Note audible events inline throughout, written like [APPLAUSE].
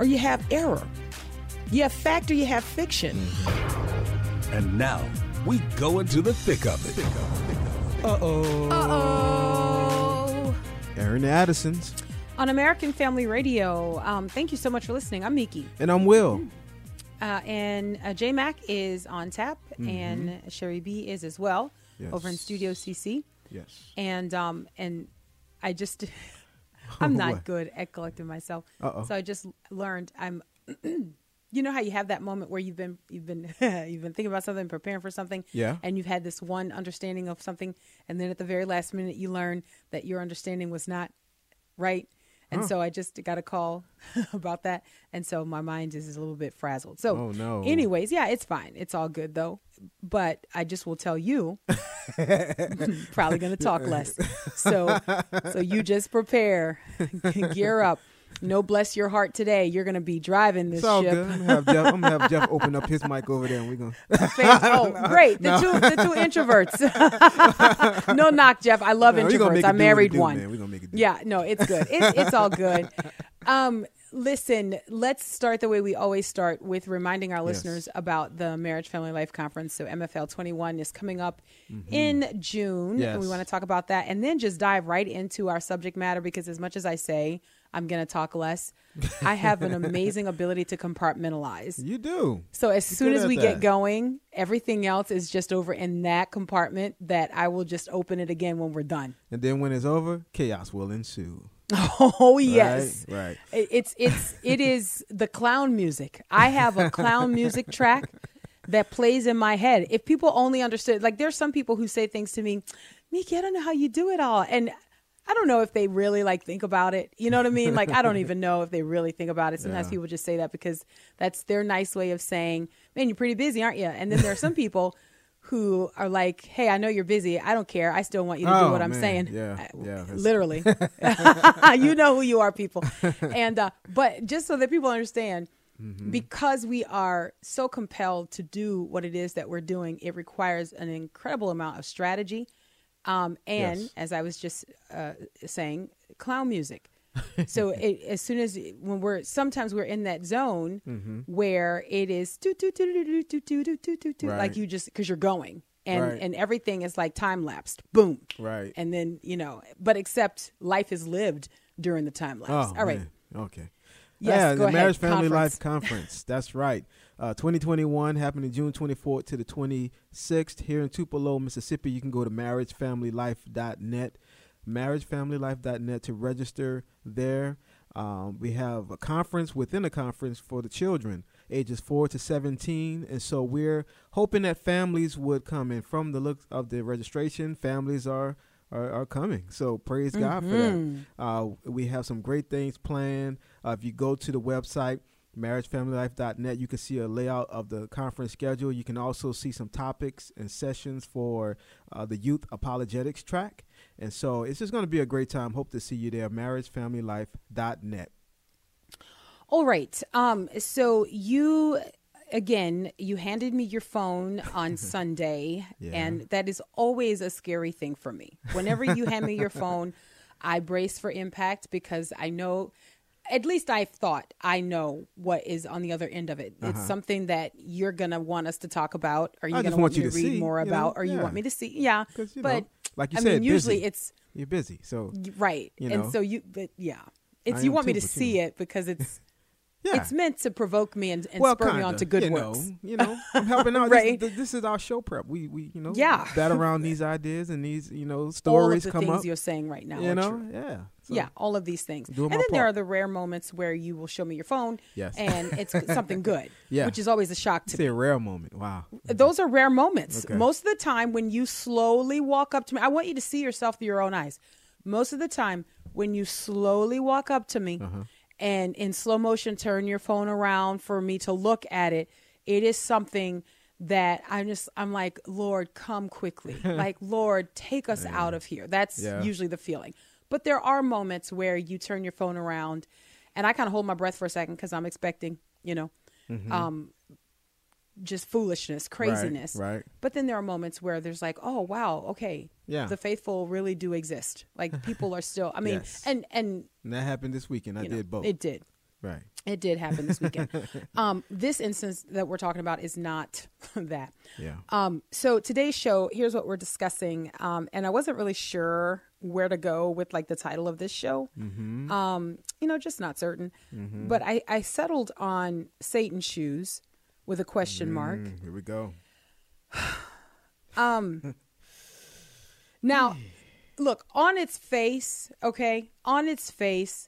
or you have error. You have fact or you have fiction. And now we go into the thick of it. Uh oh. Uh oh. Aaron Addison's. On American Family Radio, um, thank you so much for listening. I'm Miki. And I'm Will. Uh, and uh, J Mac is on tap, and Sherry B is as well Yes. over in Studio CC. Yes. And um, and I just [LAUGHS] [LAUGHS] I'm not What? good at collecting myself, Uh-oh. so I just learned I'm. [CLEARS THROAT] you know how you have that moment where you've been you've been [LAUGHS] you've been thinking about something, preparing for something, Yeah. and you've had this one understanding of something, and then at the very last minute you learn that your understanding was not right. And so I just got a call [LAUGHS] about that, and so my mind is a little bit frazzled. So, Oh, no. anyways, yeah, it's fine. It's all good though. But I just will tell you, [LAUGHS] probably going to talk less. So, so you just prepare, [LAUGHS] gear up. No, bless your heart today. You're going to be driving this It's all ship. good. I'm gonna, have Jeff, I'm gonna have Jeff open up his mic over there, and we're gonna. [LAUGHS] [LAUGHS] Oh, great. The two the two introverts. [LAUGHS] no knock, Jeff. I love No, introverts. I it married do, one. man. We gonna make it do. Yeah, no, it's good. It's it's all good. Um, listen, let's start the way we always start with reminding our listeners about the Marriage Family Life Conference. So MFL 21 is coming up in June, and we Mm-hmm. Want to talk about that, and then just dive right into our subject matter because as much as I say I'm going to talk less, I have an amazing [LAUGHS] ability to compartmentalize. You do. So as You're soon as we that. get going, everything else is just over in that compartment that I will just open it again when we're done. And then when it's over, chaos will ensue. [LAUGHS] Oh yes. Right. Right. It's it's it is the clown music. I have a clown music [LAUGHS] track that plays in my head. If people only understood like there's some people who say things to me, Miki, I don't know how you do it all. And I don't know if they really like think about it. You know what I mean? Like I don't [LAUGHS] even know if they really think about it. Sometimes Yeah. people just say that because that's their nice way of saying, "Man, you're pretty busy, aren't you?" And then there are some people who are like, "Hey, I know you're busy. I don't care. I still want you to do Oh, what I'm man. saying." Yeah, yeah, literally. [LAUGHS] [LAUGHS] you know who you are, people. And uh, but just so that people understand, Mm-hmm. because we are so compelled to do what it is that we're doing, it requires an incredible amount of strategy. Um, and yes. as I was just uh, saying, clown music. so it, as soon as when we're sometimes we're in that zone mm-hmm. where it is like you just because you're going and right. and everything is like time lapsed boom right and then you know but except life is lived during the time lapse oh, all right man. okay yes, yeah the ahead. marriage family conference. life conference that's right uh, 2021 happening June 24th to the 26th here in Tupelo, Mississippi. You can go to marriagefamilylife.net, marriagefamilylife.net to register there. Um, we have a conference within a conference for the children, ages 4 to 17. And so we're hoping that families would come in. From the look of the registration, families are are, are coming. So praise God for that. Uh, we have some great things planned. Uh, if you go to the website, marriagefamilylife.net, you can see a layout of the conference schedule. You can also see some topics and sessions for uh, the youth apologetics track. And so it's just going to be a great time. Hope to see you there. Marriagefamilylife.net. All right. Um, so you again, you handed me your phone on [LAUGHS] Sunday, Yeah. and that is always a scary thing for me. Whenever you hand me your phone, I brace for impact because I know. At least I thought I know what is on the other end of it. It's something that you're gonna want us to talk about, or you're Uh-huh. I gonna want want you to read see, more you know? about, or you want me to see. Yeah, you but know, like you I said, mean, usually busy. it's You're busy. So, right, You and so you, but yeah, it's I you want me to but, you see know. it because it's [LAUGHS] yeah. it's meant to provoke me and, and well, spur me kinda, on to good you works. Know, you know, [LAUGHS] I'm helping out. Right. This, is- this is our show prep. We, we, you know, Yeah. bat around [LAUGHS] these ideas and these, you know, All of stories the come things up. you're saying right now you know, true. yeah, So, yeah, all of these things. And then there are the rare moments where you will show me your phone Yes. and it's [LAUGHS] something good, Yeah. which is always a shock to Say a rare moment. Wow. Those are rare moments. Okay. Most of the time, when you slowly walk up to me, I want you to see yourself through your own eyes. Most of the time, when you slowly walk up to me Uh-huh. And in slow motion turn your phone around for me to look at it, it is something that I'm just I'm like, Lord, come quickly. [LAUGHS] like, Lord, take us out of here. That's Yeah. usually the feeling. But there are moments where you turn your phone around and I kind of hold my breath for a second because I'm expecting, you know, um, just foolishness, craziness. Mm-hmm. right. But then there are moments where there's like, oh wow, okay, Yeah. the faithful really do exist. Like people are still. I mean, Yes. and and And that happened this weekend. I you know, did both. It did. right. It did happen this weekend. [LAUGHS] um, this instance that we're talking about is not [LAUGHS] that. Yeah. Um, so today's show, here's what we're discussing, um, and I wasn't really sure where to go with like the title of this show. Mm-hmm. Um, you know, just not certain. But I, I settled on Satan's shoes with a question mark. Mm, here we go. Um, now, look on its face, okay, on its face,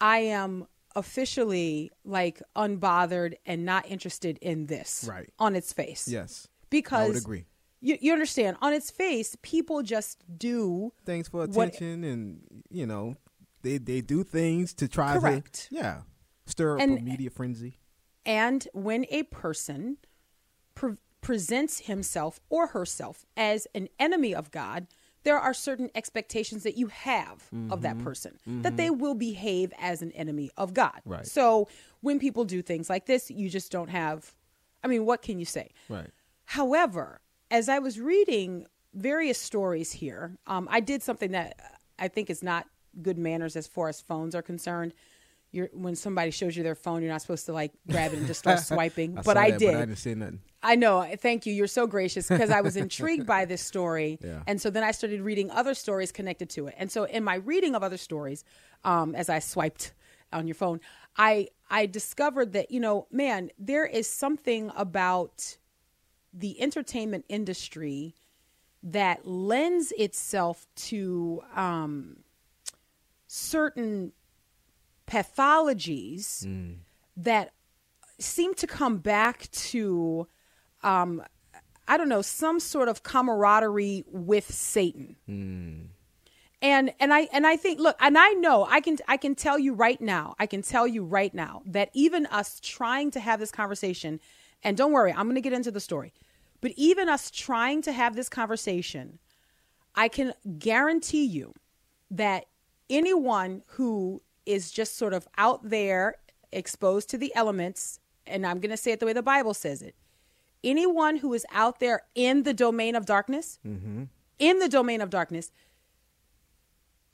I am officially like unbothered and not interested in this. Right. On its face. Yes. Because I would agree. You, you understand, on its face, people just do things for What- attention, and you know, they they do things to try Correct. to yeah stir up And- a media frenzy. And when a person pre- presents himself or herself as an enemy of God, there are certain expectations that you have of that person that they will behave as an enemy of God. Right. So when people do things like this, you just don't have, I mean, what can you say? Right. However, as I was reading various stories here, um, I did something that I think is not good manners as far as phones are concerned. You're, when somebody shows you their phone, you're not supposed to like grab it and just start [LAUGHS] swiping. I but I that, did. But I didn't say nothing. I know. Thank you. You're so gracious because I was [LAUGHS] intrigued by this story. Yeah. And so then I started reading other stories connected to it. And so in my reading of other stories, um, as I swiped on your phone, I I discovered that, you know, man, there is something about the entertainment industry that lends itself to um, certain pathologies that seem to come back to um i don't know some sort of camaraderie with satan. And and i and i think look and i know i can i can tell you right now i can tell you right now that even us trying to have this conversation and don't worry i'm going to get into the story but even us trying to have this conversation i can guarantee you that anyone who is just sort of out there exposed to the elements, and I'm going to say it the way the Bible says it anyone who is out there in the domain of darkness, mm-hmm. in the domain of darkness,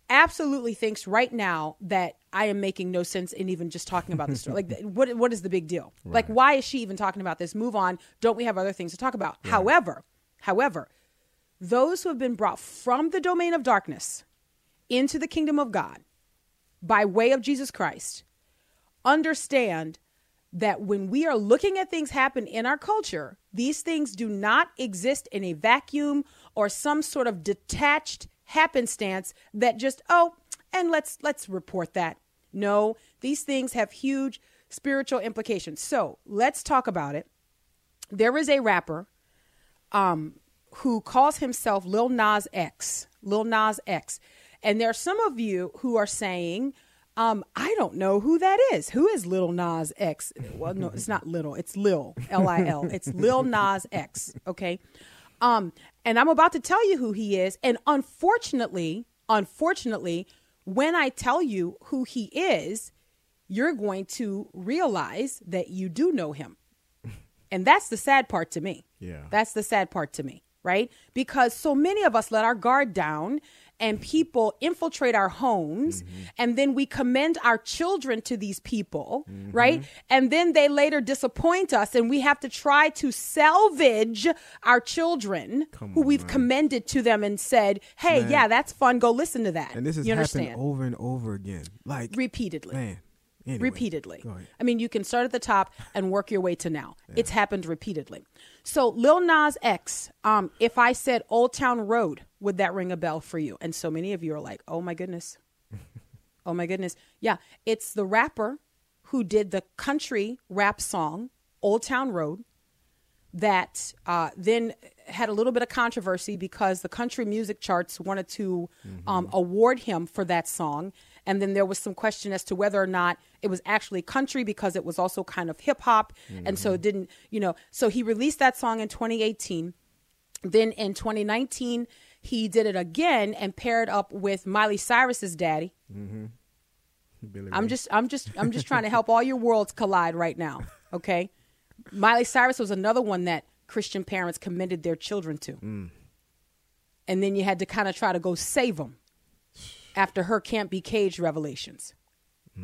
absolutely thinks right now that I am making no sense in even just talking about this story. like, [LAUGHS] what what is the big deal? Like, why is she even talking about this? Move on. Don't we have other things to talk about? However, however, those who have been brought from the domain of darkness into the kingdom of God by way of Jesus Christ understand that when we are looking at things happen in our culture, these things do not exist in a vacuum or some sort of detached happenstance that just oh and let's let's report that. No, these things have huge spiritual implications. So, let's talk about it. There is a rapper um, who calls himself Lil Nas X. Lil Nas X. And there are some of you who are saying, um, I don't know who that is. Who is Lil Nas X? Well, no, it's not little. It's Lil, L I L. It's Lil Nas X. Okay. Um, and I'm about to tell you who he is. And unfortunately, unfortunately, when I tell you who he is, you're going to realize that you do know him. And that's the sad part to me. Yeah. That's the sad part to me, right? Because so many of us let our guard down and people infiltrate our homes mm-hmm. and then we commend our children to these people, mm-hmm. right? And then they later disappoint us and we have to try to salvage our children who we've man. commended to them and said, "Hey, Man. yeah, that's fun. Go listen to that." And this has you happened understand? over and over again. Like repeatedly. man. Anyway, repeatedly. I mean, you can start at the top and work your way to now. It's happened repeatedly. So, Lil Nas X, um, if I said Old Town Road, would that ring a bell for you? And so many of you are like, oh my goodness. [LAUGHS] oh my goodness. Yeah, it's the rapper who did the country rap song, Old Town Road, that uh, then had a little bit of controversy because the country music charts wanted to um, award him for that song. And then there was some question as to whether or not it was actually country because it was also kind of hip hop. And so it didn't, you know, so he released that song in 2018. Then in 2019, he did it again and paired up with Miley Cyrus's daddy. Mm-hmm. [LAUGHS] Billy I'm just I'm just I'm just trying to help all your worlds collide right now. Okay. Miley Cyrus was another one that Christian parents commended their children to. Mm. And then you had to kind of try to go save them after her can't be caged revelations.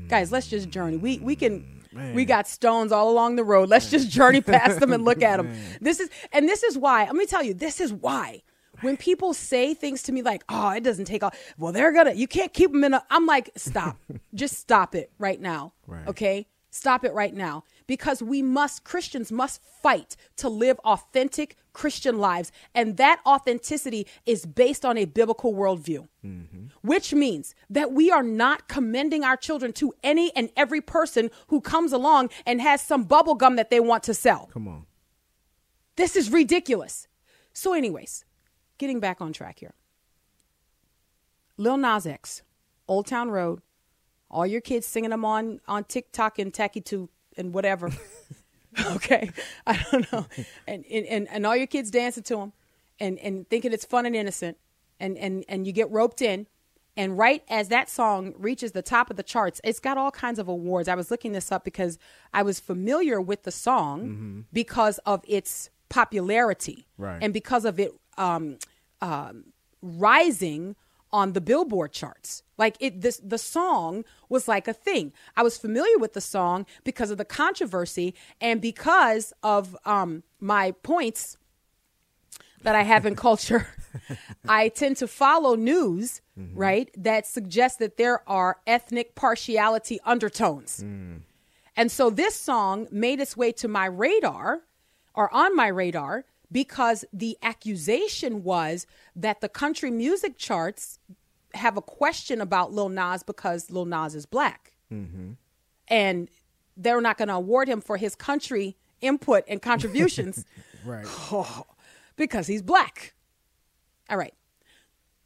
Guys, let's just journey. We we can we got stones all along the road. Let's just journey [LAUGHS] past them and look at them. This is and this is why. Let me tell you, this is why. When people say things to me like, "Oh, it doesn't take off," well, they're gonna. You can't keep them in a. I'm like, stop. [LAUGHS] just stop it right now. Right. Okay, stop it right now because we must Christians must fight to live authentic Christian lives, and that authenticity is based on a biblical worldview mm-hmm. which means that we are not commending our children to any and every person who comes along and has some bubble gum that they want to sell. Come on. This is ridiculous. So, anyways, getting back on track here. Lil Nas X, Old Town Road, all your kids singing them on, on TikTok and Tacky 2 and whatever. [LAUGHS] okay. I don't know. And, and, and, all your kids dancing to them and, and thinking it's fun and innocent. And, and, and you get roped in. And right as that song reaches the top of the charts, it's got all kinds of awards. I was looking this up because I was familiar with the song because of its popularity Right. and because of it um, um, rising on the Billboard charts. Like it, this, the song was like a thing. I was familiar with the song because of the controversy and because of um, my points that I have in [LAUGHS] culture. I tend to follow news, right, that suggests that there are ethnic partiality undertones. And so this song made its way to my radar or on my radar because the accusation was that the country music charts have a question about Lil Nas because Lil Nas is black. And they're not going to award him for his country input and contributions [LAUGHS] Right. [LAUGHS] because he's black. All right.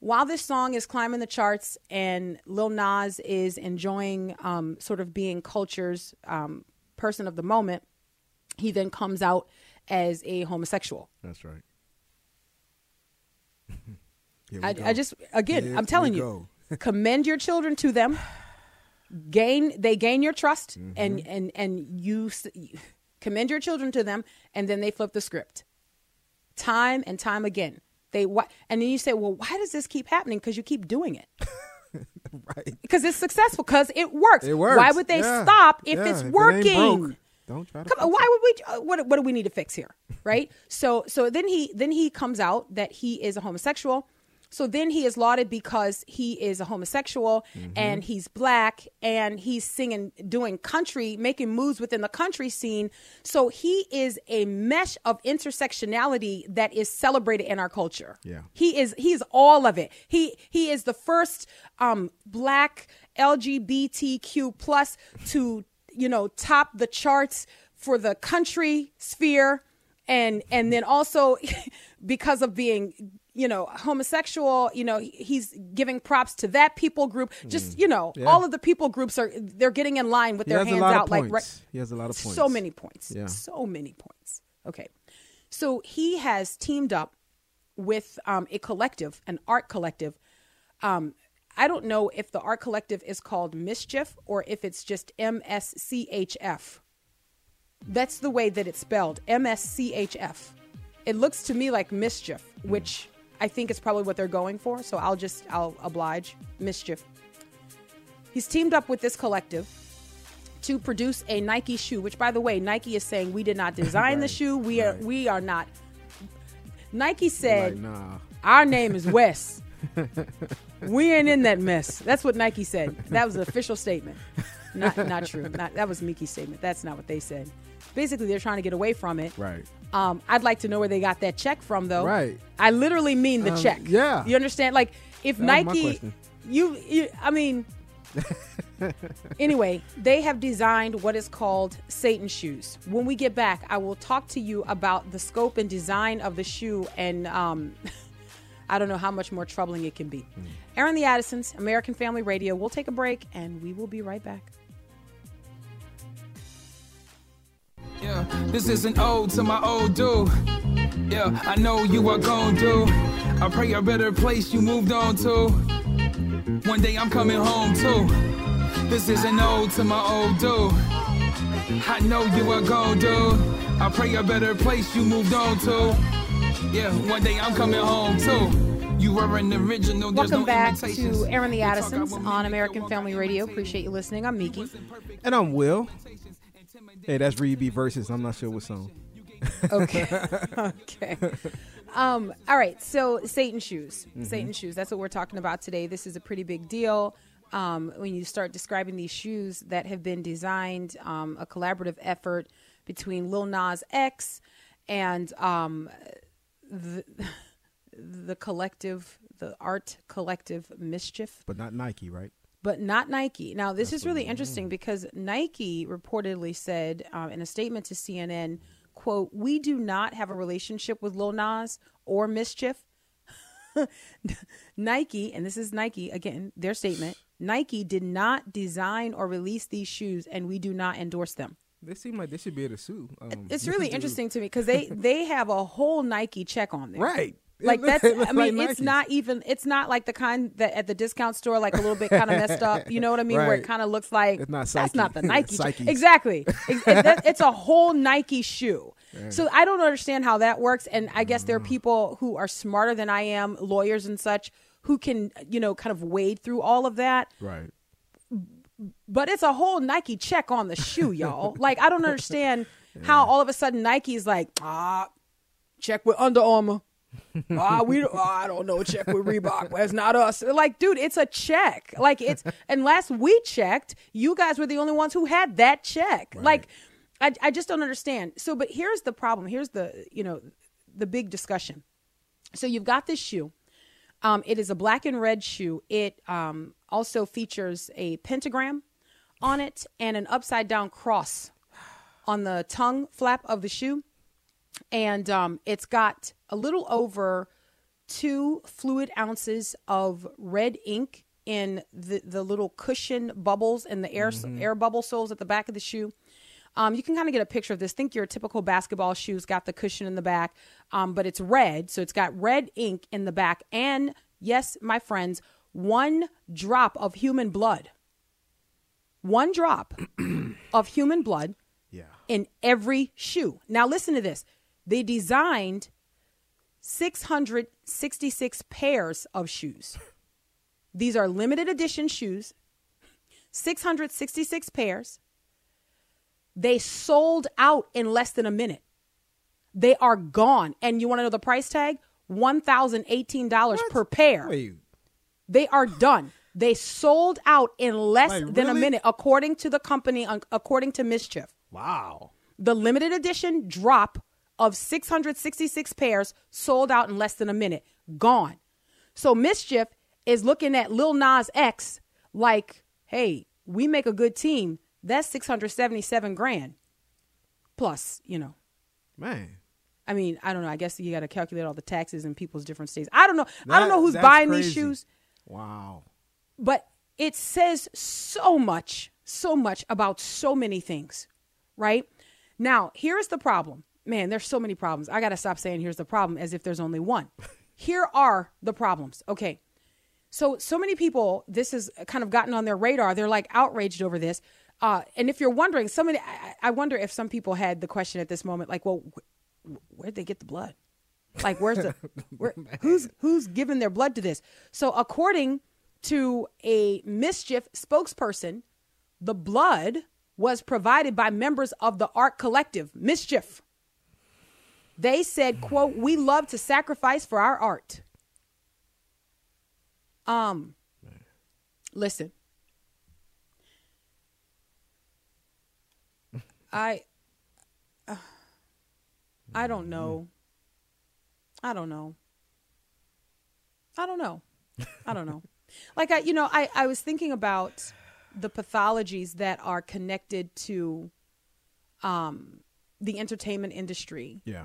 While this song is climbing the charts and Lil Nas is enjoying um, sort of being culture's um, person of the moment, he then comes out as a homosexual. That's right. [LAUGHS] I. I just again, Here I'm telling you, [LAUGHS] commend your children to them. Gain they gain your trust, mm-hmm. and and and you commend your children to them, and then they flip the script, time and time again. They what, and then you say, well, why does this keep happening? Because you keep doing it. [LAUGHS] right. Because it's successful. Because it works. It works. Why would they Yeah. stop if Yeah, it's if it working? Don't try to Come on, why would we? uh, What what do we need to fix here, right? [LAUGHS] so so then he then he comes out that he is a homosexual. So then he is lauded because he is a homosexual Mm-hmm. and he's black and he's singing, doing country, making moves within the country scene. So he is a mesh of intersectionality that is celebrated in our culture. Yeah. He is he's all of it. He he is the first um black LGBTQ plus to, you know, top the charts for the country sphere and and then also [LAUGHS] because of being you know homosexual you know he's giving props to that people group just you know Yeah. all of the people groups are they're getting in line with He their has a hands lot of out like points. right He has a lot of points. so many points. Yeah. So many points. Okay. So he has teamed up with um, a collective, an art collective. Um, I don't know if the art collective is called Mischief or if it's just MSCHF. That's the way that it's spelled MSCHF. It looks to me like mischief, which I think is probably what they're going for. So I'll just, I'll oblige. Mischief. He's teamed up with this collective to produce a Nike shoe, which by the way, Nike is saying we did not design the shoe. We are we are not Nike Like, said nah. our name is Wes. [LAUGHS] we ain't in that mess. That's what Nike said. That was an official statement. Not not true. Not, that was Miki's statement. That's not what they said. Basically, they're trying to get away from it. Right. Um, I'd like to know where they got that check from, though. Right. I literally mean the Um, check. yeah. You understand? Like, if That Nike, you, you, I mean. [LAUGHS] anyway, they have designed what is called Satan shoes. When we get back, I will talk to you about the scope and design of the shoe, and um, [LAUGHS] I don't know how much more troubling it can be. Hmm. Airing the Addisons, American Family Radio. We'll take a break and we will be right back. Yeah, this is an ode to my old dude. Yeah, I know you are gonna. I pray a better place you moved on to. One day I'm coming home too. This is an ode to my old dude. I know you are gonna. I pray a better place you moved on to. Yeah, one day I'm coming home too. You were an original. There's Welcome no back to Airing the Addisons on American Family Radio. Appreciate you listening. I'm Miki. And I'm Will. Hey, that's Reed B verses. I'm not sure what song. Okay. [LAUGHS] okay. Um, all right. So Satan shoes. Satan shoes. That's what we're talking about today. This is a pretty big deal. Um, when you start describing these shoes that have been designed, um, a collaborative effort between Lil Nas X and um, the, the collective, the art collective Mischief But not Nike, right? but not Nike. Now, this is really interesting because Nike reportedly said um, in a statement to CNN, "quote We do not have a relationship with Lil Nas or Mischief." [LAUGHS] Nike, and this is Nike again, their statement: Nike did not design or release these shoes, and we do not endorse them. They seem like they should be able to sue. Um, It's [LAUGHS] really interesting to me because they they have a whole Nike check on there, Right. Like that's. look- it look I mean, like it's not even. It's not like the kind that at the discount store, like a little bit kind of messed up. You know what I mean? Where it kind of looks like It's not that's not the Nike. [LAUGHS] Exactly. [LAUGHS] Ex- it- that- it's a whole Nike shoe. So I don't understand how that works, and I guess there are people who are smarter than I am, lawyers and such, who can you know kind of wade through all of that Right. But it's a whole Nike check on the shoe, y'all. [LAUGHS] like I don't understand how all of a sudden Nike's like, ah, check with Under Armour. [LAUGHS] ah, we don't, ah, I don't know, check with Reebok. That's not us. Like, dude, it's a check. Like it's [LAUGHS] and last we checked, you guys were the only ones who had that check. Like, I I just don't understand. So, but here's the problem. Here's the you know the big discussion. So you've got this shoe. Um, it is a black and red shoe. It um, also features a pentagram on it and an upside down cross on the tongue flap of the shoe. And um, it's got a little over two fluid ounces of red ink in the, the little cushion bubbles and the air air bubble soles at the back of the shoe. Um, you can kind of get a picture of this. Think your typical basketball shoes got the cushion in the back, um, but it's red, so it's got red ink in the back. And yes, my friends, one drop of human blood, one drop [CLEARS THROAT] of human blood Yeah. in every shoe. Now, listen to this. They designed 666 pairs of shoes. These are limited edition shoes, 666 pairs. They sold out in less than a minute. They are gone. And you want to know the price tag? $1,018 per pair. Wait. They are done. They sold out in less than a minute, according to the company, according to Mischief Wow. the limited edition drop of 666 pairs sold out in less than a minute. Gone. So Mischief is looking at Lil Nas X like, hey, we make a good team. That's 677 grand. Plus, you know, Man. I mean, I don't know. I guess you got to calculate all the taxes in people's different states. I don't know. I don't know who's buying these shoes Wow. but it says so much, so much about so many things, right? Now, here's the problem. Man, there's so many problems. I got to stop saying here's the problem as if there's only one. [LAUGHS] Here are the problems. Okay. So, so many people, this has kind of gotten on their radar. They're like outraged over this. Uh, and if you're wondering, somebody, I, I wonder if some people had the question at this moment, like, well, wh- where'd they get the blood? Like, where's the, [LAUGHS] where, who's, who's giving their blood to this? So, according to a mischief spokesperson, the blood was provided by members of the art collective mischief they said quote we love to sacrifice for our art um listen i uh, i don't know. I don't know. I don't know. I don't know. [LAUGHS] Like i you know i i was thinking about the pathologies that are connected to um the entertainment industry. Yeah.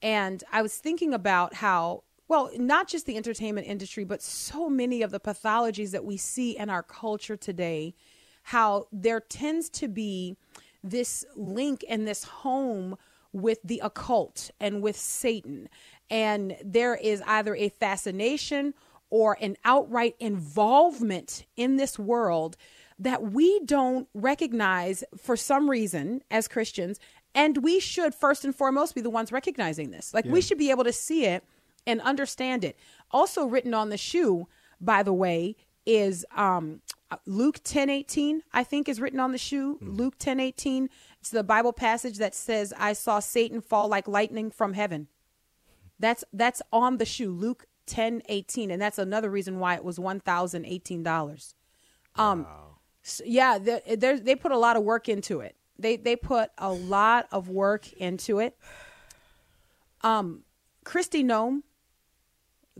and I was thinking about how well, not just the entertainment industry, but so many of the pathologies that we see in our culture today, how there tends to be this link and this home with the occult and with Satan. And there is either a fascination or an outright involvement in this world that we don't recognize for some reason as Christians. And we should, first and foremost, be the ones recognizing this. Like, we should be able to see it and understand it. Also, written on the shoe, by the way, is um, Luke 10 18, I think, is written on the shoe. Luke 10 18. It's the Bible passage that says, I saw Satan fall like lightning from heaven. That's that's on the shoe, Luke 10 18. And that's another reason why it was $1,018. Um, s- yeah, they they put a lot of work into it. They they put a lot of work into it. Um, Kristi Noem,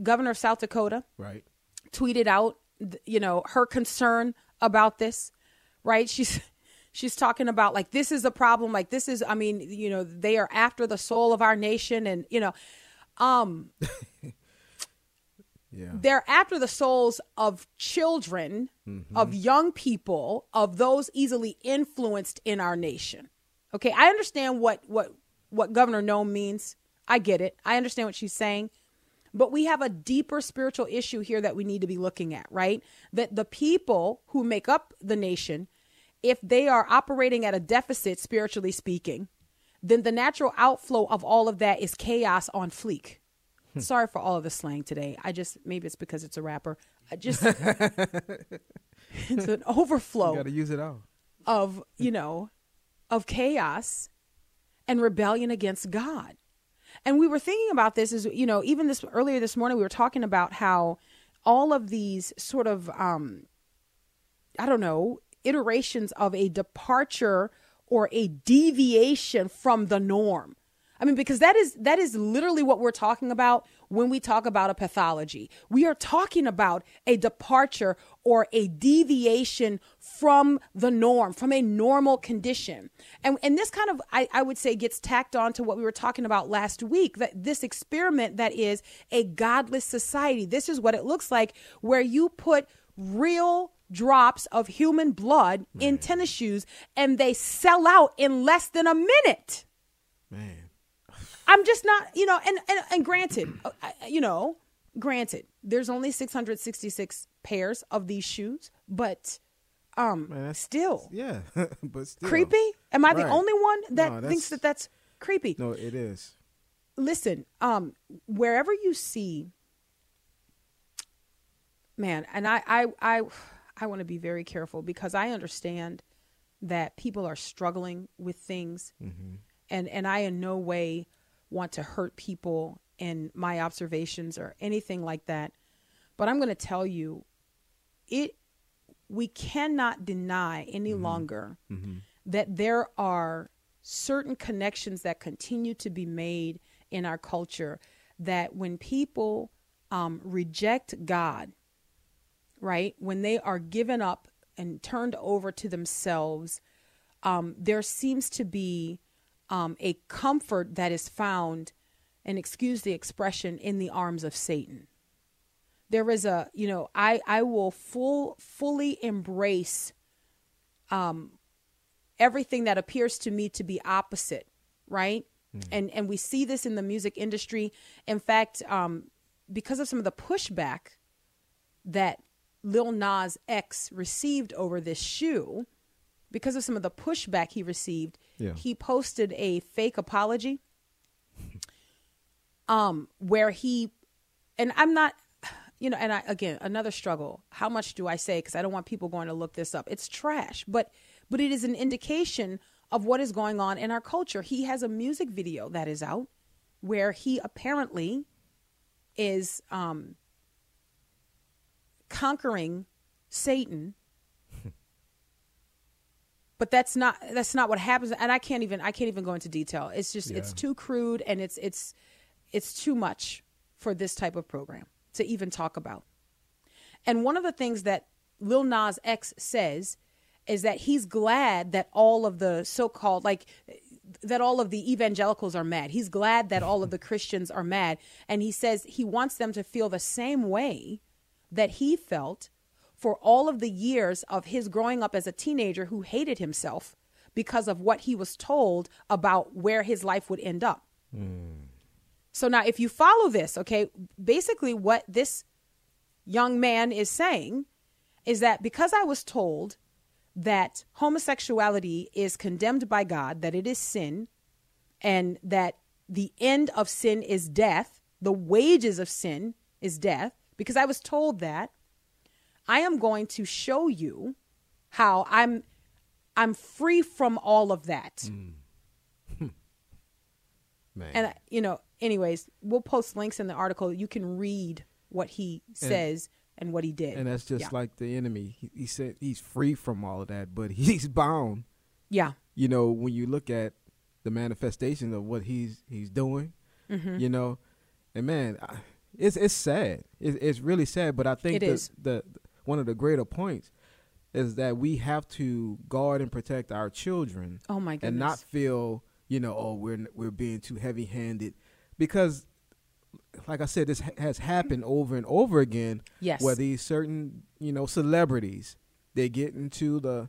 governor of South Dakota, Right. tweeted out, you know, her concern about this. Right? She's [LAUGHS] she's talking about like this is a problem. Like this is, I mean, you know, they are after the soul of our nation, and you know, um, [LAUGHS] Yeah. they're after the souls of children, of young people, of those easily influenced in our nation. Okay, I understand what what what Governor Noem means. I get it. I understand what she's saying. But we have a deeper spiritual issue here that we need to be looking at, right? That the people who make up the nation, if they are operating at a deficit spiritually speaking, then the natural outflow of all of that is chaos on fleek. Hmm. Sorry for all of the slang today. I just maybe it's because it's a rapper. I just [LAUGHS] it's an overflow You got to use it all. of you know of chaos and rebellion against god and we were thinking about this as you know even this earlier this morning we were talking about how all of these sort of um i don't know iterations of a departure or a deviation from the norm I mean, because that is that is literally what we're talking about when we talk about a pathology. We are talking about a departure or a deviation from the norm, from a normal condition. And and this kind of I, I would say gets tacked on to what we were talking about last week, that this experiment that is a godless society. This is what it looks like where you put real drops of human blood in tennis shoes and they sell out in less than a minute. Man. I'm just not, you know, and and, and granted, uh, you know, granted, there's only 666 pairs of these shoes, but um, Man, still Yeah. [LAUGHS] but still. creepy. Am I the only one that No, thinks that that's creepy? No, it is. Listen, um, wherever you see, man, and I, I, I, I want to be very careful because I understand that people are struggling with things, and and I in no way want to hurt people in my observations or anything like that. But I'm going to tell you, it we cannot deny any longer that there are certain connections that continue to be made in our culture that when people um, reject God, right, when they are given up and turned over to themselves, um, there seems to be um, a comfort that is found, and excuse the expression, in the arms of Satan. There is a you know i i will full fully embrace um everything that appears to me to be opposite right? And and we see this in the music industry. In fact um because of some of the pushback that lil nas x received over this shoe because of some of the pushback he received Yeah. he posted a fake apology um where he and i'm not you know and i again another struggle. How much do i say? Because i don't want people going to look this up. It's trash but but it is an indication of what is going on in our culture. He has a music video that is out where he apparently is um conquering satan but that's not that's not what happens and i can't even i can't even go into detail it's just it's too crude and it's it's it's too much for this type of program to even talk about and one of the things that lil nas x says is that he's glad that all of the so-called like that all of the evangelicals are mad. He's glad that all of the [LAUGHS] Christians are mad. And he says he wants them to feel the same way that he felt for all of the years of his growing up as a teenager who hated himself because of what he was told about where his life would end up. So now, if you follow this, okay, basically what this young man is saying is that because I was told that homosexuality is condemned by God, that it is sin, and that the end of sin is death, the wages of sin is death, because I was told that, I am going to show you how I'm I'm free from all of that. Man. And you know, anyways, we'll post links in the article. You can read what he says and, what he did. and that's just yeah. like the enemy. He, he said he's free from all of that, but [LAUGHS] he's bound. yeah, You know, when you look at the manifestation of what he's he's doing, Mm-hmm. you know, and man, I, it's it's sad. It's, it's really sad. But I think It the, is. the one of the greater points is that we have to guard and protect our children. Oh, my And not feel, you know, oh, we're we're being too heavy handed, because, like I said, this ha- has happened over and over again. Yes. Where these certain, you know, celebrities they get into the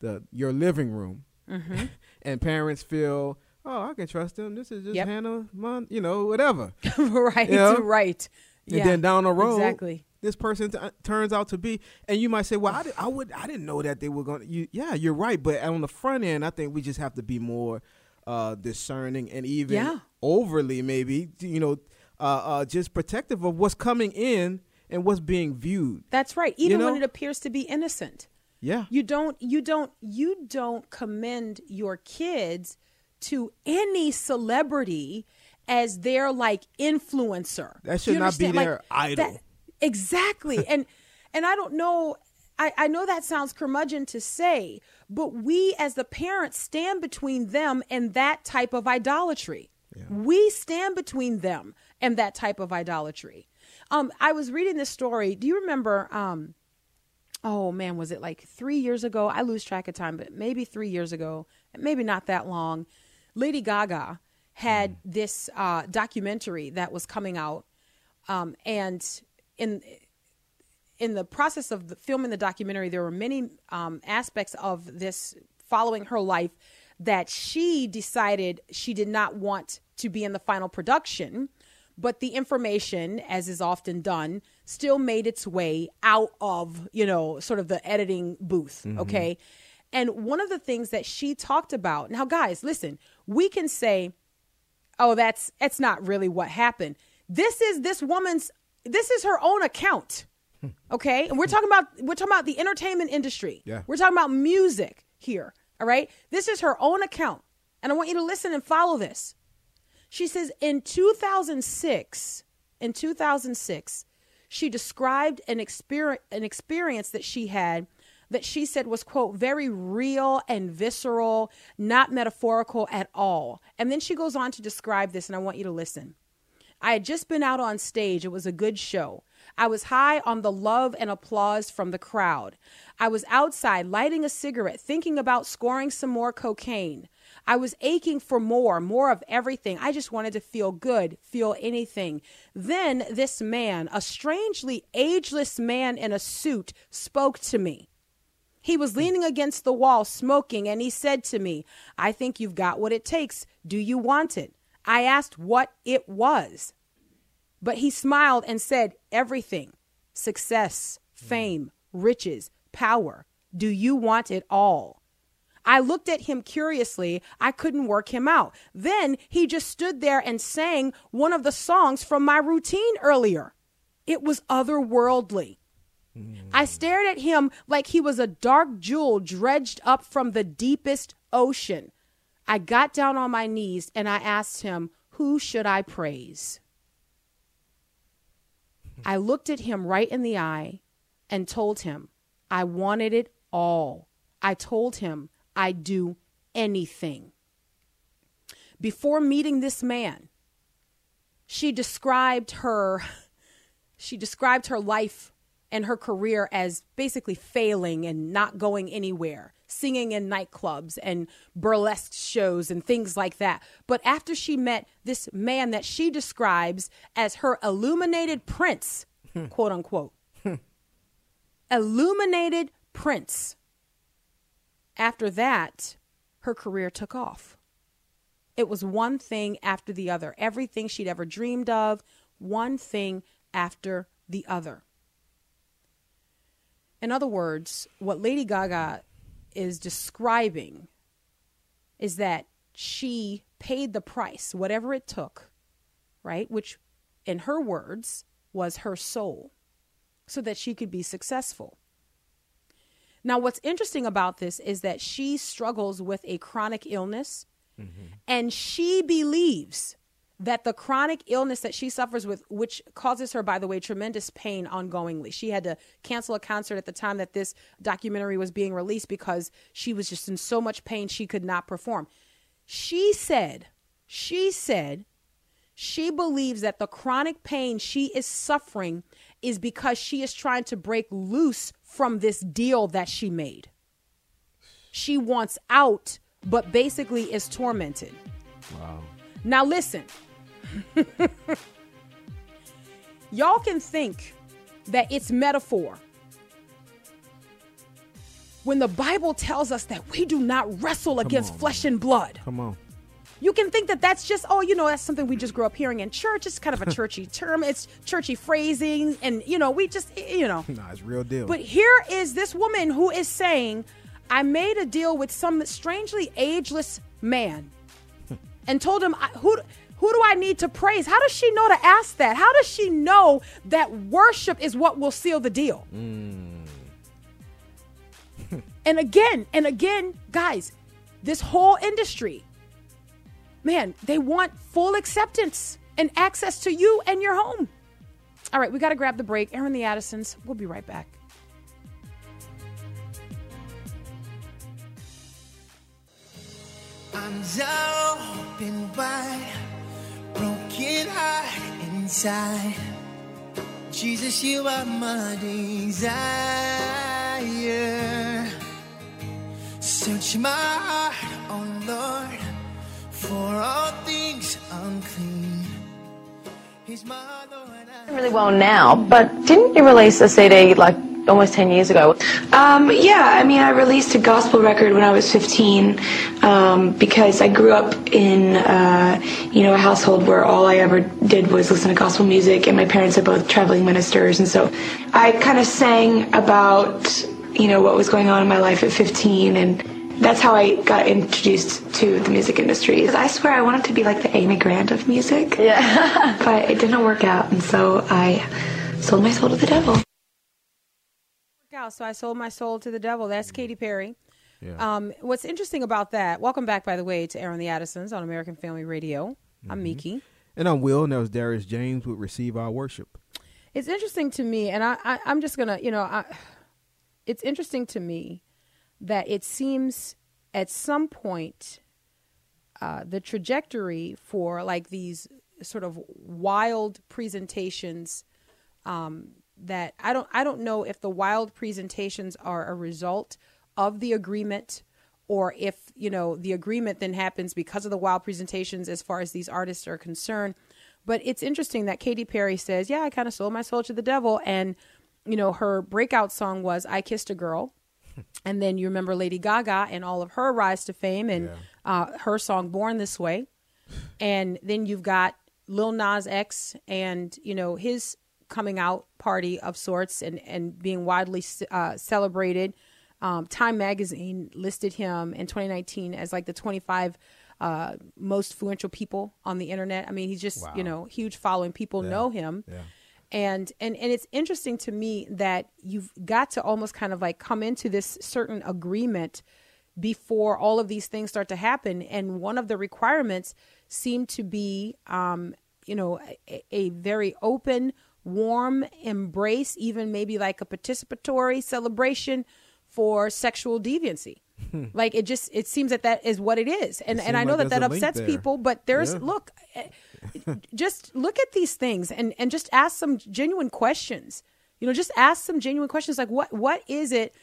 the your living room, Mm-hmm. [LAUGHS] and parents feel, oh, I can trust them. This is just Yep. Hannah, Mon, you know, whatever. [LAUGHS] right, You know? right. And Yeah, then down the road, exactly. This person t- turns out to be, and you might say, "Well, I, did, I would, I didn't know that they were going." to you Yeah, you're right, but on the front end, I think we just have to be more uh, discerning and even Yeah. overly, maybe, you know, uh, uh, just protective of what's coming in and what's being viewed. That's right. Even when know? it appears to be innocent. Yeah, You don't you don't you don't commend your kids to any celebrity as their like influencer. That should not be understand? Like, their idol. that- exactly. and and I don't know I, I know that sounds curmudgeon to say, but we as the parents stand between them and that type of idolatry. We stand between them and that type of idolatry. Um, I was reading this story. Do you remember um, oh man, was it like three years ago? I lose track of time, but maybe three years ago, maybe not that long. Lady Gaga had this uh, documentary that was coming out, um, and in in the process of the, filming the documentary, there were many um, aspects of this following her life that she decided she did not want to be in the final production. But the information, as is often done, still made its way out of, you know, sort of the editing booth. Okay. And one of the things that she talked about now, guys, listen, we can say, oh that's that's not really what happened this is this woman's this is her own account okay? And we're talking about we're talking about the entertainment industry. Yeah. we're talking about music here all right? This is her own account and i want you to listen and follow this. She says in 2006 in 2006 she described an experience an experience that she had that she said was quote very real and visceral not metaphorical at all. And then she goes on to describe this and i want you to listen I had just been out on stage. It was a good show. I was high on the love and applause from the crowd. I was outside lighting a cigarette, thinking about scoring some more cocaine. I was aching for more, more of everything. I just wanted to feel good, feel anything. Then this man, a strangely ageless man in a suit, spoke to me. He was leaning against the wall, smoking, and he said to me, I think you've got what it takes. Do you want it? I asked what it was. But he smiled and said, Everything success, fame, riches, power. Do you want it all? I looked at him curiously. I couldn't work him out. Then he just stood there and sang one of the songs from my routine earlier. It was otherworldly. I hmm. stared at him like he was a dark jewel dredged up from the deepest ocean. I got down on my knees and I asked him, Who should I praise? I looked at him right in the eye and told him I wanted it all. I told him I'd do anything. Before meeting this man, she described her she described her life and her career as basically failing and not going anywhere. Singing in nightclubs and burlesque shows and things like that. But after she met this man that she describes as her illuminated prince, hmm. quote unquote, [LAUGHS] illuminated prince, after that, her career took off. It was one thing after the other. Everything she'd ever dreamed of, one thing after the other. In other words, what Lady Gaga is describing is that she paid the price, whatever it took, right? Which, in her words, was her soul, so that she could be successful. Now, what's interesting about this is that she struggles with a chronic illness mm-hmm. and she believes that the chronic illness that she suffers with, which causes her, by the way, tremendous pain ongoingly. She had to cancel a concert at the time that this documentary was being released because she was just in so much pain she could not perform. She said, she said, she believes that the chronic pain she is suffering is because she is trying to break loose from this deal that she made. She wants out, but basically is tormented. Wow. Now, listen, [LAUGHS] Y'all can think that it's metaphor. When the Bible tells us that we do not wrestle Come against on, flesh man. and blood. Come on. You can think that that's just, oh, you know, that's something we just grew up hearing in church. It's kind of a [LAUGHS] churchy term. It's churchy phrasing. And, you know, we just, you know. Nah, it's real deal. But here is this woman who is saying, I made a deal with some strangely ageless man [LAUGHS] and told him, I, who who do I need to praise? How does she know to ask that? How does she know that worship is what will seal the deal? Mm. and again, and again, guys, this whole industry, man, they want full acceptance and access to you and your home. All right, we got to grab the break. Airing the Addisons. We'll be right back. open wide broken heart inside. Jesus, you are my desire. Search my heart, oh Lord, for all things unclean. He's my. Really well now, but didn't you release a CD like almost 10 years ago. Um, yeah, I mean, I released a gospel record when I was 15 um, because I grew up in, uh, you know, a household where all I ever did was listen to gospel music, and my parents are both traveling ministers, and so I kind of sang about, you know, what was going on in my life at 15, and that's how I got introduced to the music industry. I swear I wanted to be like the Amy Grant of music. Yeah. [LAUGHS] but it didn't work out, and so I sold my soul to the devil out. So I sold my soul to the devil. That's Katy Perry. Yeah. Um, what's interesting about that? Welcome back, by the way, to Airing the Addisons on American Family Radio. Mm-hmm. I'm Miki, and I'm Will, and that was Darius James would receive our worship. It's interesting to me, and I, I am just gonna, you know, I, it's interesting to me that it seems at some point uh, the trajectory for like these sort of wild presentations um, that I don't I don't know if the wild presentations are a result of the agreement or if you know the agreement then happens because of the wild presentations as far as these artists are concerned. But it's interesting that Katy Perry says yeah I kind of sold my soul to the devil and you know her breakout song was I kissed a girl and then you remember Lady Gaga and all of her rise to fame and yeah. uh, her song Born This Way and then you've got Lil Nas X and you know his coming out party of sorts and, and being widely uh, celebrated. Um, Time magazine listed him in 2019 as like the 25 uh, most influential people on the internet. I mean, he's just, wow. you know, huge following. People yeah. know him. Yeah. And, and and it's interesting to me that you've got to almost kind of like come into this certain agreement before all of these things start to happen. And one of the requirements seemed to be, um, you know, a, a very open, warm embrace, even maybe like a participatory celebration for sexual deviancy. Like it just it seems that that is what it is. And and i know like that that upsets people but there's yeah. look eh, just look at these things and and just ask some genuine questions. You know just ask some genuine questions. Like what what is it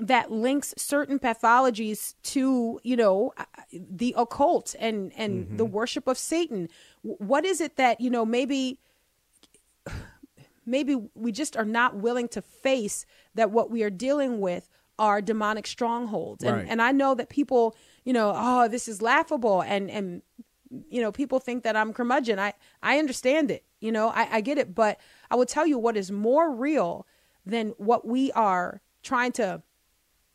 that links certain pathologies to you know uh, the occult and and the worship of Satan. What is it that you know maybe [SIGHS] maybe we just are not willing to face that what we are dealing with are demonic strongholds. And Right. and I know that people you know oh this is laughable. And and you know people think that I'm curmudgeon. I I understand it you know I, I get it. But I will tell you what is more real than what we are trying to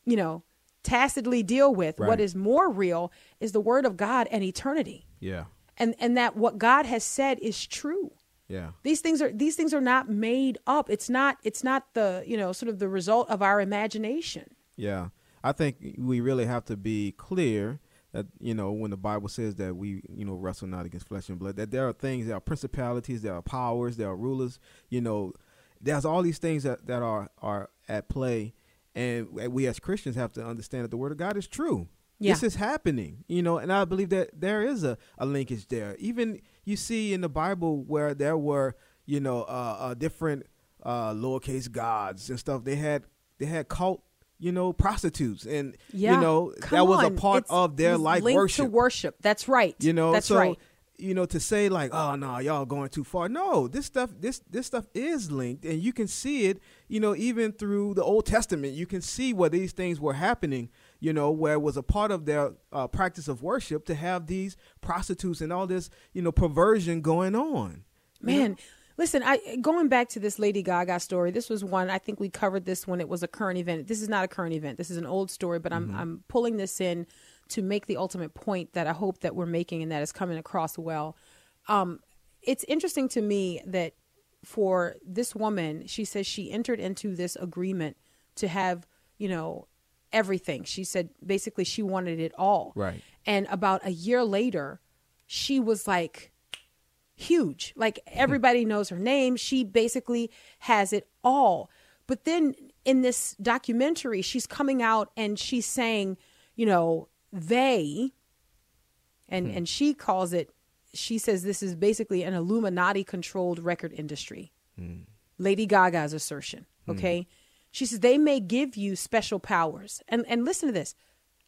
you know tacitly deal with. Right. what is more real is the word of God and eternity. Yeah. and and that what God has said is true. Yeah. these things are these things are not made up. It's not it's not the you know sort of the result of our imagination Yeah. I think we really have to be clear that, you know, when the Bible says that we, you know, wrestle not against flesh and blood, that there are things, there are principalities, there are powers, there are rulers, you know, there's all these things that, that are, are at play. And we as Christians have to understand that the word of God is true. Yeah. This is happening, you know, and I believe that there is a, a linkage there. Even you see in the Bible where there were, you know, uh, uh different uh lowercase gods and stuff. They had they had cult, you know, prostitutes, and yeah you know Come that was a part It's of their life worship. worship that's right You know, that's so right you know to say like, oh no, y'all going too far. No, this stuff this this stuff is linked, and you can see it. You know, even through the Old Testament, you can see where these things were happening. You know, where it was a part of their uh, practice of worship to have these prostitutes and all this, you know, perversion going on. Man, listen, I going back to this Lady Gaga story. This was one I think we covered this when it was a current event. This is not a current event. This is an old story, but I'm I'm pulling this in to make the ultimate point that I hope that we're making and that is coming across well. Um, it's interesting to me that for this woman, she says she entered into this agreement to have, you know, everything. She said basically she wanted it all. Right. And about a year later, she was like huge. Like hmm. everybody knows her name. She basically has it all. But then in this documentary, she's coming out and she's saying, you know, they and hmm. and she calls it she says this is basically an Illuminati controlled record industry. Hmm. Lady Gaga's assertion, okay? She says they may give you special powers. And and listen to this.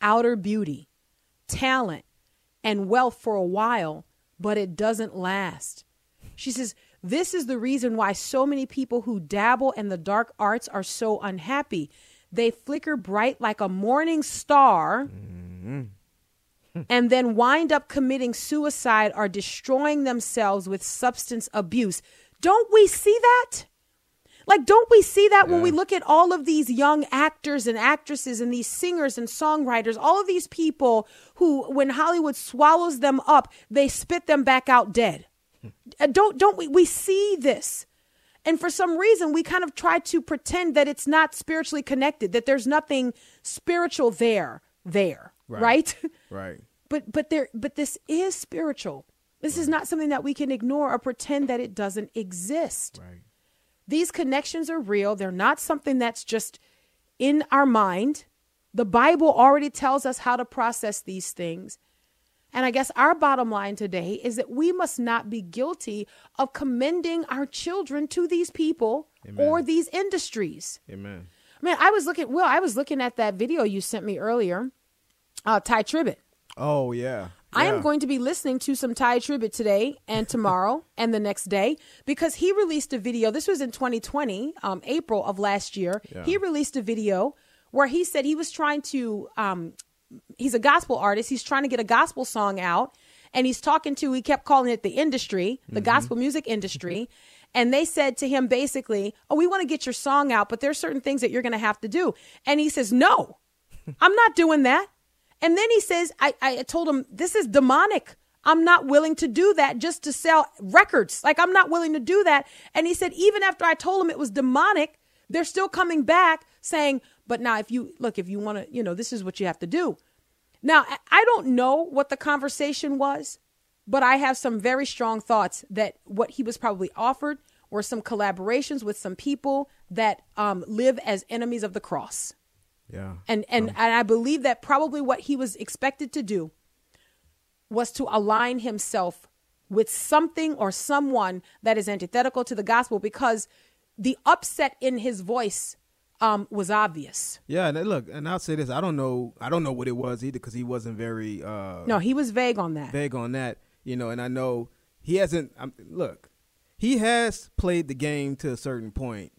Outer beauty, talent, and wealth for a while, but it doesn't last. She says, This is the reason why so many people who dabble in the dark arts are so unhappy. They flicker bright like a morning star and then wind up committing suicide or destroying themselves with substance abuse. Don't we see that? Like, don't we see that when we look at all of these young actors and actresses and these singers and songwriters, all of these people who, when Hollywood swallows them up, they spit them back out dead? Uh, Don't don't we we see this? And for some reason, we kind of try to pretend that it's not spiritually connected, that there's nothing spiritual there, there, right? Right. [LAUGHS] but but there but this is spiritual. This is not something that we can ignore or pretend that it doesn't exist. Right. These connections are real. They're not something that's just in our mind. The Bible already tells us how to process these things. And I guess our bottom line today is that we must not be guilty of commending our children to these people or these industries. Amen. Man, I was looking, Will, I was looking at that video you sent me earlier, uh, Tye Tribbett. Oh yeah. I am going to be listening to some Tye Tribbett today and [LAUGHS] tomorrow and the next day because he released a video. This was in 2020, um, April of last year. He released a video where he said he was trying to, um, he's a gospel artist. He's trying to get a gospel song out. And he's talking to, he kept calling it the industry, the gospel music industry. [LAUGHS] And they said to him basically, Oh, we want to get your song out, but there's certain things that you're going to have to do. And he says, No, I'm not doing that. And then he says, I, I told him, this is demonic. I'm not willing to do that just to sell records. Like, I'm not willing to do that. And he said, even after I told him it was demonic, they're still coming back saying, but now if you look, if you want to, you know, this is what you have to do. Now, I- don't know what the conversation was, but I have some very strong thoughts that what he was probably offered were some collaborations with some people that um, live as enemies of the cross. Yeah. And and, and I believe that probably what he was expected to do was to align himself with something or someone that is antithetical to the gospel because the upset in his voice um, was obvious. Yeah, and look, and I'll say this: I don't know, I don't know what it was either because he wasn't very uh, No, he was vague on that. vague on that, you know. And I know he hasn't. Um, look, he has played the game to a certain point,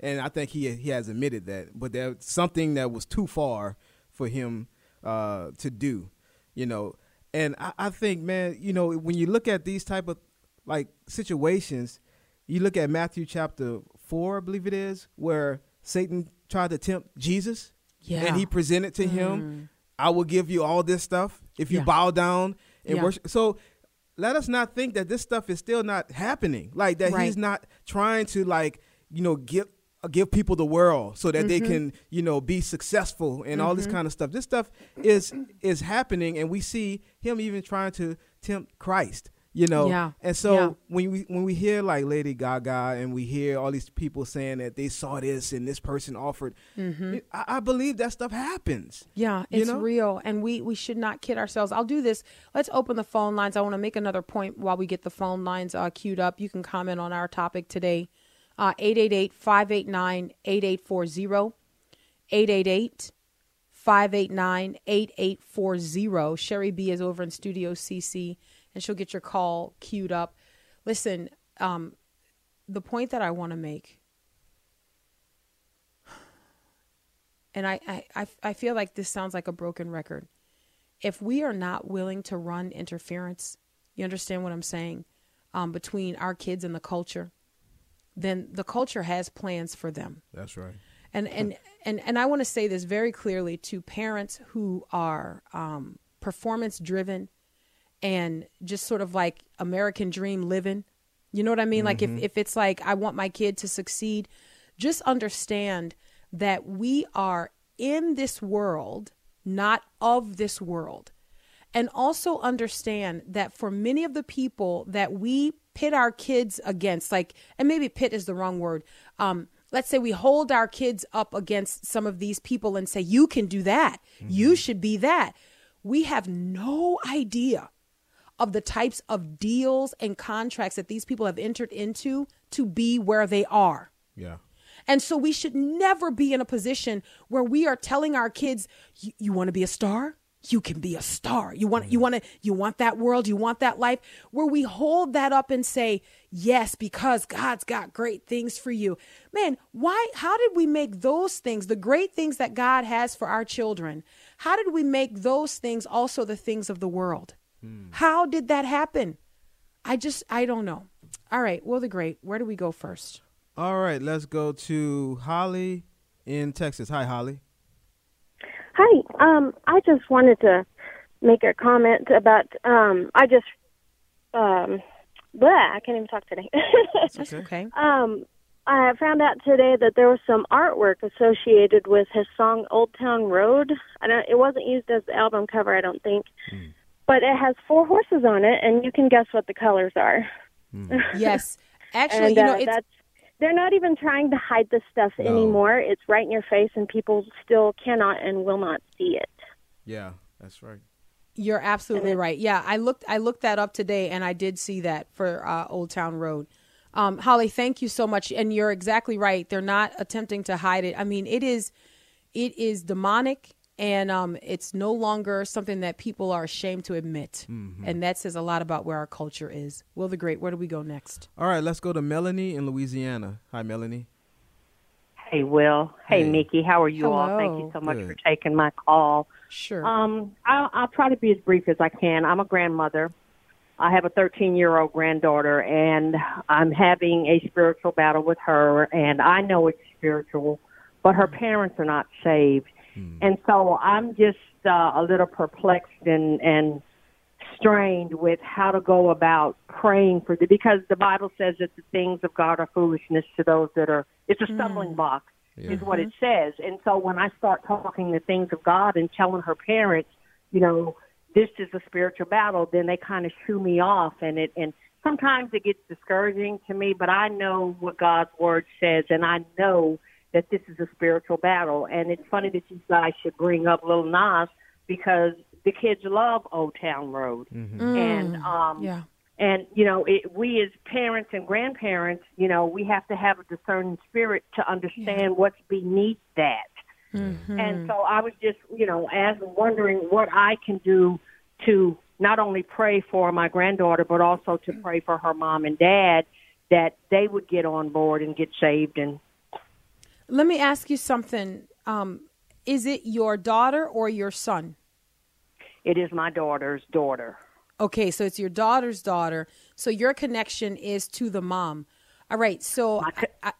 and I think he he has admitted that. But there's something that was too far for him uh, to do, you know. And I, I think, man, you know, when you look at these type of like situations, you look at Matthew chapter four, I believe it is, where Satan tried to tempt Jesus, Yeah. Mm. and he presented to him, "I will give you all this stuff if you Yeah. bow down and Yeah. worship." So let us not think that this stuff is still not happening, like that Right. he's not trying to like you know give give people the world so that they Mm-hmm. can you know be successful and all this kind of stuff. This stuff is is happening, and we see him even trying to tempt Christ. You know, Yeah. and so Yeah. when we when we hear like Lady Gaga and we hear all these people saying that they saw this and this person offered, I, I believe that stuff happens. Mm-hmm. Yeah, You it's know? real, and we we should not kid ourselves. I'll do this. Let's open the phone lines. I want to make another point while we get the phone lines uh, queued up. You can comment on our topic today. Uh, 888-589-8840. 888 589 8840. Sherry B is over in Studio CC, and she'll get your call queued up. Listen, um, the point that I want to make and I, I, I, I feel like this sounds like a broken record. If we are not willing to run interference, you understand what I'm saying, um, between our kids and the culture, then the culture has plans for them. That's right. And and [LAUGHS] and and I want to say this very clearly to parents who are um, performance driven and just sort of like American dream living. You know what I mean? Like if if it's like I want my kid to succeed, just understand that we are in this world, not of this world. And also understand that for many of the people that we pit our kids against, like, and maybe pit is the wrong word. Um, let's say we hold our kids up against some of these people and say, you can do that. You should be that. We have no idea of the types of deals and contracts that these people have entered into to be where they are. Yeah. And so we should never be in a position where we are telling our kids, "You- you want to be a star? You can be a star. You want you mm. want to you want that world, you want that life where we hold that up and say, "Yes, because God's got great things for you." Man, why how did we make those things, the great things that God has for our children? How did we make those things also the things of the world? Hmm. How did that happen? I just I don't know. All right, well the great. Where do we go first? All right, let's go to Holly in Texas. Hi, Holly. Hi. Um, I just wanted to make a comment about. Um, I just. Um, blah, I can't even talk today. [LAUGHS] That's okay. um, I found out today that there was some artwork associated with his song "Old Town Road." I don't. It wasn't used as the album cover, I don't think. But it has four horses on it, and you can guess what the colors are. [LAUGHS] Yes. Actually, and you know, uh, it's that's they're not even trying to hide this stuff No. anymore. It's right in your face, and people still cannot and will not see it. Yeah, that's right. you're absolutely right. Yeah, I looked I looked that up today and I did see that for uh, Old Town Road. Um, Holly, thank you so much. And you're exactly right. They're not attempting to hide it. I mean, it is it is demonic and um, it's no longer something that people are ashamed to admit. And that says a lot about where our culture is. Will the Great, where do we go next? All right, let's go to Melanie in Louisiana. Hi, Melanie. Hey, Will. Hey, Hey. Miki. How are you all? Thank you so much Good. for taking my call. Sure. Um, I'll, I'll try to be as brief as I can. I'm a grandmother. I have a 13 year old granddaughter, and I'm having a spiritual battle with her, and I know it's spiritual, but her parents are not saved. Hmm. And so I'm just uh, a little perplexed and, and strained with how to go about praying for the because the Bible says that the things of God are foolishness to those that are it's a stumbling hmm. block is what it mm-hmm. says. And so when I start talking the things of God and telling her parents, you know, this is a spiritual battle, then they kind of shoo me off and it and sometimes it gets discouraging to me, but I know what God's word says and I know that this is a spiritual battle. And it's funny that you guys should bring up Little Nas because the kids love Old Town Road. And um yeah. And you know, it, we as parents and grandparents, you know, we have to have a discerning spirit to understand what's beneath that. Mm-hmm. And so I was just, you know, as wondering what I can do to not only pray for my granddaughter, but also to pray for her mom and dad that they would get on board and get saved. And Let me ask you something. Um, is it your daughter or your son? it is my daughter's daughter. Okay, so it's your daughter's daughter. So your connection is to the mom. All right. So I, I,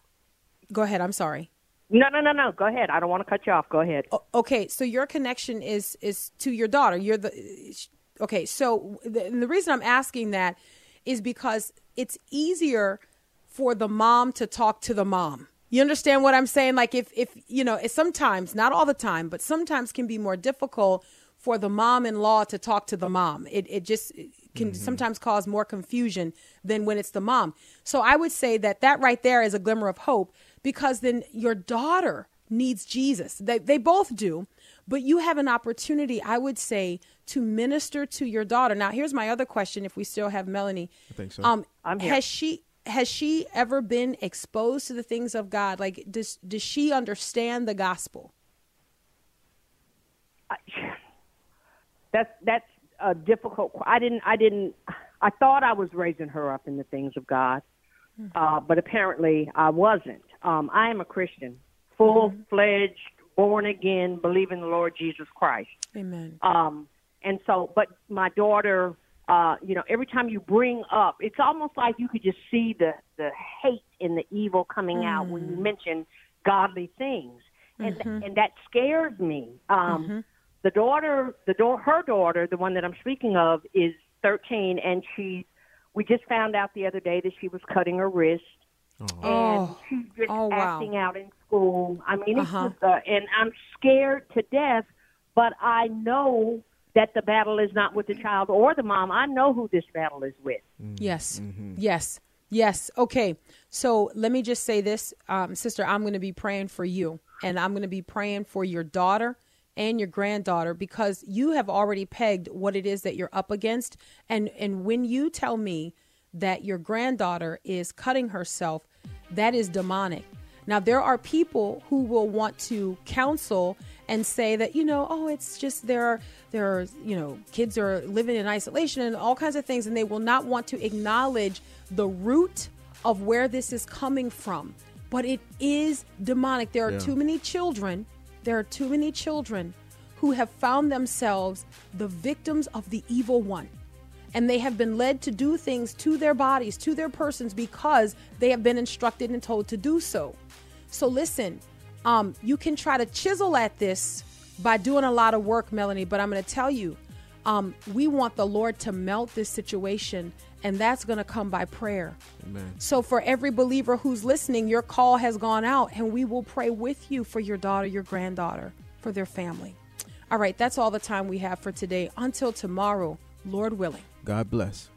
go ahead. I'm sorry. No, no, no, no. Go ahead. I don't want to cut you off. Go ahead. O- Okay, so your connection is is to your daughter. You're the okay. So the, and the reason I'm asking that is because it's easier for the mom to talk to the mom. You understand what I'm saying? Like if if you know, it's sometimes not all the time, but sometimes can be more difficult for the mom-in-law to talk to the mom. It it just can sometimes cause more confusion than when it's the mom. So I would say that that right there is a glimmer of hope because then your daughter needs Jesus. They they both do, but you have an opportunity, I would say, to minister to your daughter. Now, here's my other question if we still have Melanie. I think so. Um I'm here. has she has she ever been exposed to the things of God? Like does does she understand the gospel? That's that's a difficult. I didn't. I didn't. I thought I was raising her up in the things of God, uh, but apparently I wasn't. Um, I am a Christian, full fledged, born again, believe in the Lord Jesus Christ. Amen. Um, and so, but my daughter, uh, you know, every time you bring up, it's almost like you could just see the the hate and the evil coming out when you mention godly things, and and that scares me. Um, The daughter, the door, her daughter, the one that I'm speaking of, is 13, and she. We just found out the other day that she was cutting her wrist, and Oh. she's just Oh, wow. acting out in school. I mean, it's Uh-huh. just, uh, and I'm scared to death. But I know that the battle is not with the child or the mom. I know who this battle is with. Yes. Yes. Yes. Okay. So let me just say this, um, sister. I'm going to be praying for you, and I'm going to be praying for your daughter and your granddaughter because you have already pegged what it is that you're up against. And and when you tell me that your granddaughter is cutting herself, that is demonic. Now there are people who will want to counsel and say that you know, oh, it's just there are there are you know kids are living in isolation and all kinds of things, and they will not want to acknowledge the root of where this is coming from. But it is demonic. There are Yeah. too many children. There are too many children who have found themselves the victims of the evil one and they have been led to do things to their bodies, to their persons, because they have been instructed and told to do so. So listen, um, you can try to chisel at this by doing a lot of work, Melanie, but I'm going to tell you, um, we want the Lord to melt this situation, and that's going to come by prayer. Amen. So, for every believer who's listening, your call has gone out, and we will pray with you for your daughter, your granddaughter, for their family. All right, that's all the time we have for today. Until tomorrow, Lord willing. God bless.